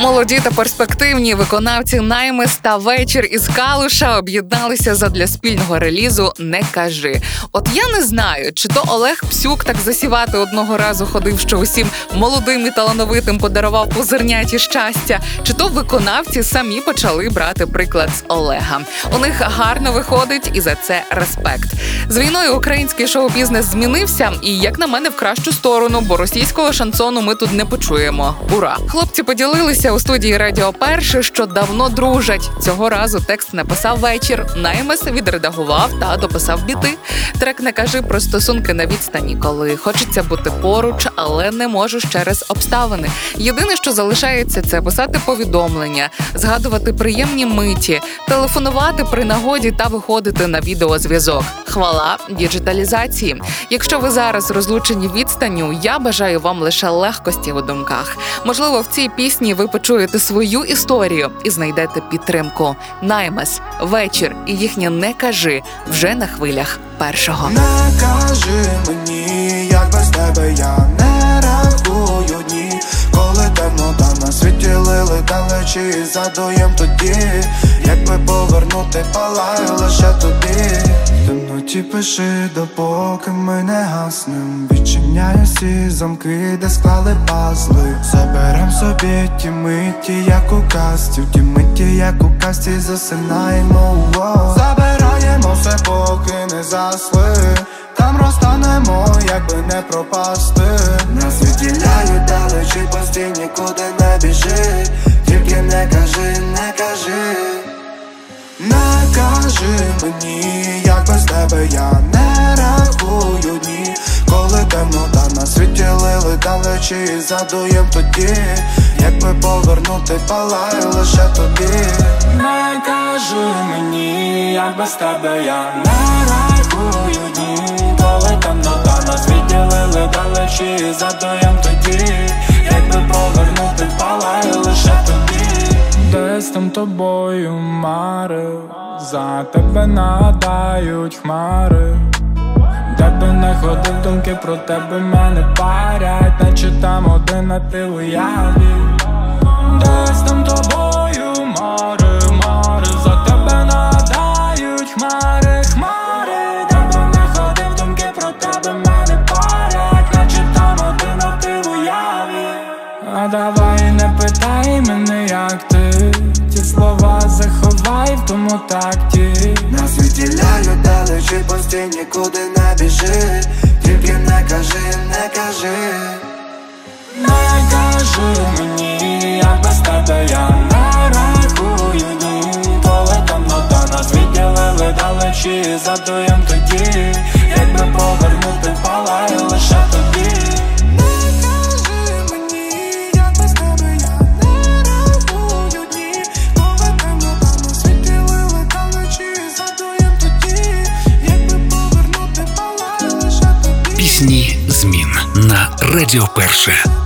Молоді та перспективні виконавці Наймес та вечір із Калуша об'єдналися задля спільного релізу Не кажи. От я не знаю, чи то Олег Псюк так засівати одного разу ходив, що усім молодим і талановитим подарував позирняті щастя, чи то виконавці самі почали брати приклад з Олега. У них гарно виходить, і за це респект. З війною український шоу-бізнес змінився, і як на мене, в кращу сторону, бо російського шансону ми тут не почуємо. Ура! Хлопці поділилися у студії Радіо Перше, що давно дружать. Цього разу текст написав вечір. Наймес відредагував та дописав біти. Трек не кажи про стосунки на відстані, коли хочеться бути поруч, але не можеш через обставини. Єдине, що залишається, це писати повідомлення, згадувати приємні миті, телефонувати при нагоді та виходити на відеозв'язок. Хвала діджиталізації. Якщо ви зараз розлучені відстанню, я бажаю вам лише легкості у думках. Можливо, в цій пісні ви почуєте свою історію і знайдете підтримку. Наймес, вечір і їхнє не кажи вже на хвилях першого. Не кажи мені, як без тебе я не лили задуєм тоді, якби повернути палаю лише тобі. В темноті пиши, допоки ми не гаснем. Відчиняю всі замки, де склали пазли. Заберем собі ті миті, як у касті, ті миті, як у касті, засинаємо. Воу. Забираємо все, поки не засли. Там розтанемо, якби не пропасти. Нас відділяють далечі, постій нікуди не біжи. Тільки не кажи, не кажи. Не кажи мені, як без тебе я не рахую дні Коли темнота на світі лили далечі, задуєм тоді, якби повернути палаю лише тобі. Не кажи мені, як без тебе я не рахую дні Коли темнота на світі лили далечі, задуєм тобою марив, за тебе нагадають хмари. Де би не ходив, думки про тебе мене парять, наче там один, а ти уяві. Десь там тобою заховай так ті На Нас відділяють далечі, постій нікуди не біжи. Тільки не кажи, не кажи. Не кажи мені, як без тебе я не рахую дні Полетом нота на світі відділили далечі Задуєм тоді, змін на Радіо Перше.